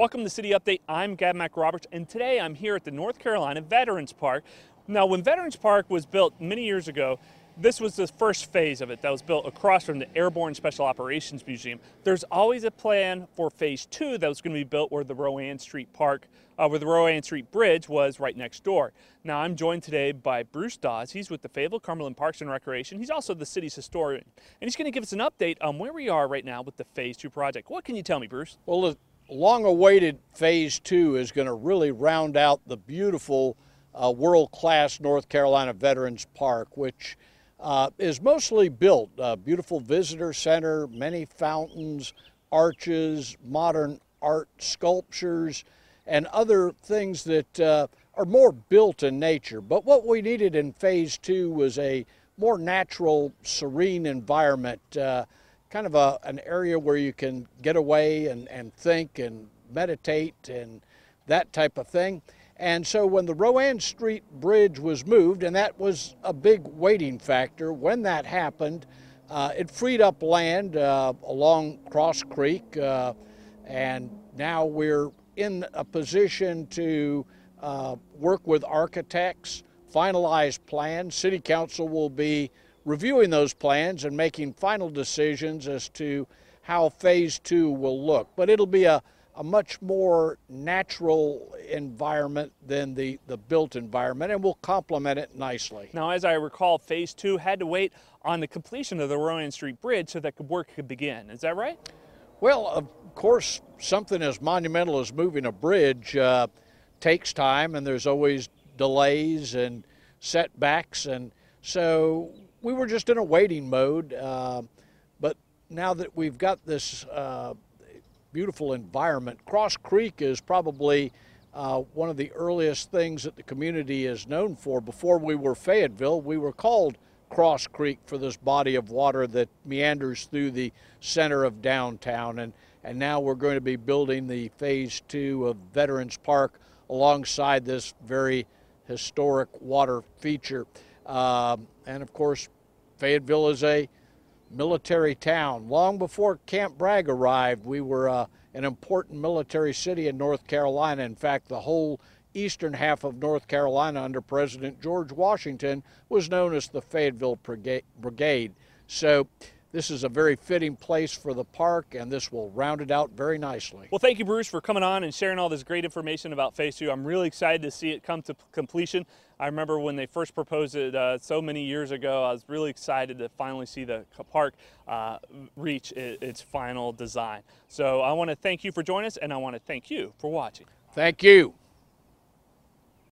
Welcome to City Update. I'm Gab Mac Roberts, and today I'm here at the North Carolina Veterans Park. Now, when Veterans Park was built many years ago, this was the first phase of it that was built across from the Airborne Special Operations Museum. There's always a plan for phase two that was going to be built where the Rowan Street Park, uh, where the Rowan Street Bridge was right next door. Now I'm joined today by Bruce Daws. He's with the Fayetteville Cumberland Parks and Recreation. He's also the city's historian, and he's going to give us an update on where we are right now with the phase two project. What can you tell me, Bruce? Well, long awaited phase two is going to really round out the beautiful uh, world class North Carolina Veterans Park, which uh, is mostly built. A beautiful visitor center, many fountains, arches, modern art sculptures, and other things that uh, are more built in nature. But what we needed in phase two was a more natural, serene environment uh, kind of a, an area where you can get away and, and think and meditate and that type of thing. And so when the Rowan Street Bridge was moved, and that was a big waiting factor, when that happened, uh, it freed up land uh, along Cross Creek, uh, and now we're in a position to uh, work with architects, finalize plans. City Council will be reviewing those plans and making final decisions as to how phase two will look. But it'll be a, a much more natural environment than the, the built environment and will complement it nicely. Now, as I recall, phase two had to wait on the completion of the Rowan Street Bridge so that work could begin. Is that right? Well, of course, something as monumental as moving a bridge uh, takes time and there's always delays and setbacks. And so we were just in a waiting mode. Uh, but now that we've got this uh, beautiful environment, Cross Creek is probably uh, one of the earliest things that the community is known for. Before we were Fayetteville, we were called Cross Creek for this body of water that meanders through the center of downtown. And, and now we're going to be building the phase two of Veterans Park alongside this very historic water feature. Um, and of course, Fayetteville is a military town. Long before Camp Bragg arrived, we were uh, an important military city in North Carolina. In fact, the whole eastern half of North Carolina under President George Washington was known as the Fayetteville Brigade. So this is a very fitting place for the park, and this will round it out very nicely. Well, thank you, Bruce, for coming on and sharing all this great information about Phase 2. I'm really excited to see it come to completion. I remember when they first proposed it uh, so many years ago, I was really excited to finally see the park uh, reach its final design. So I want to thank you for joining us, and I want to thank you for watching. Thank you.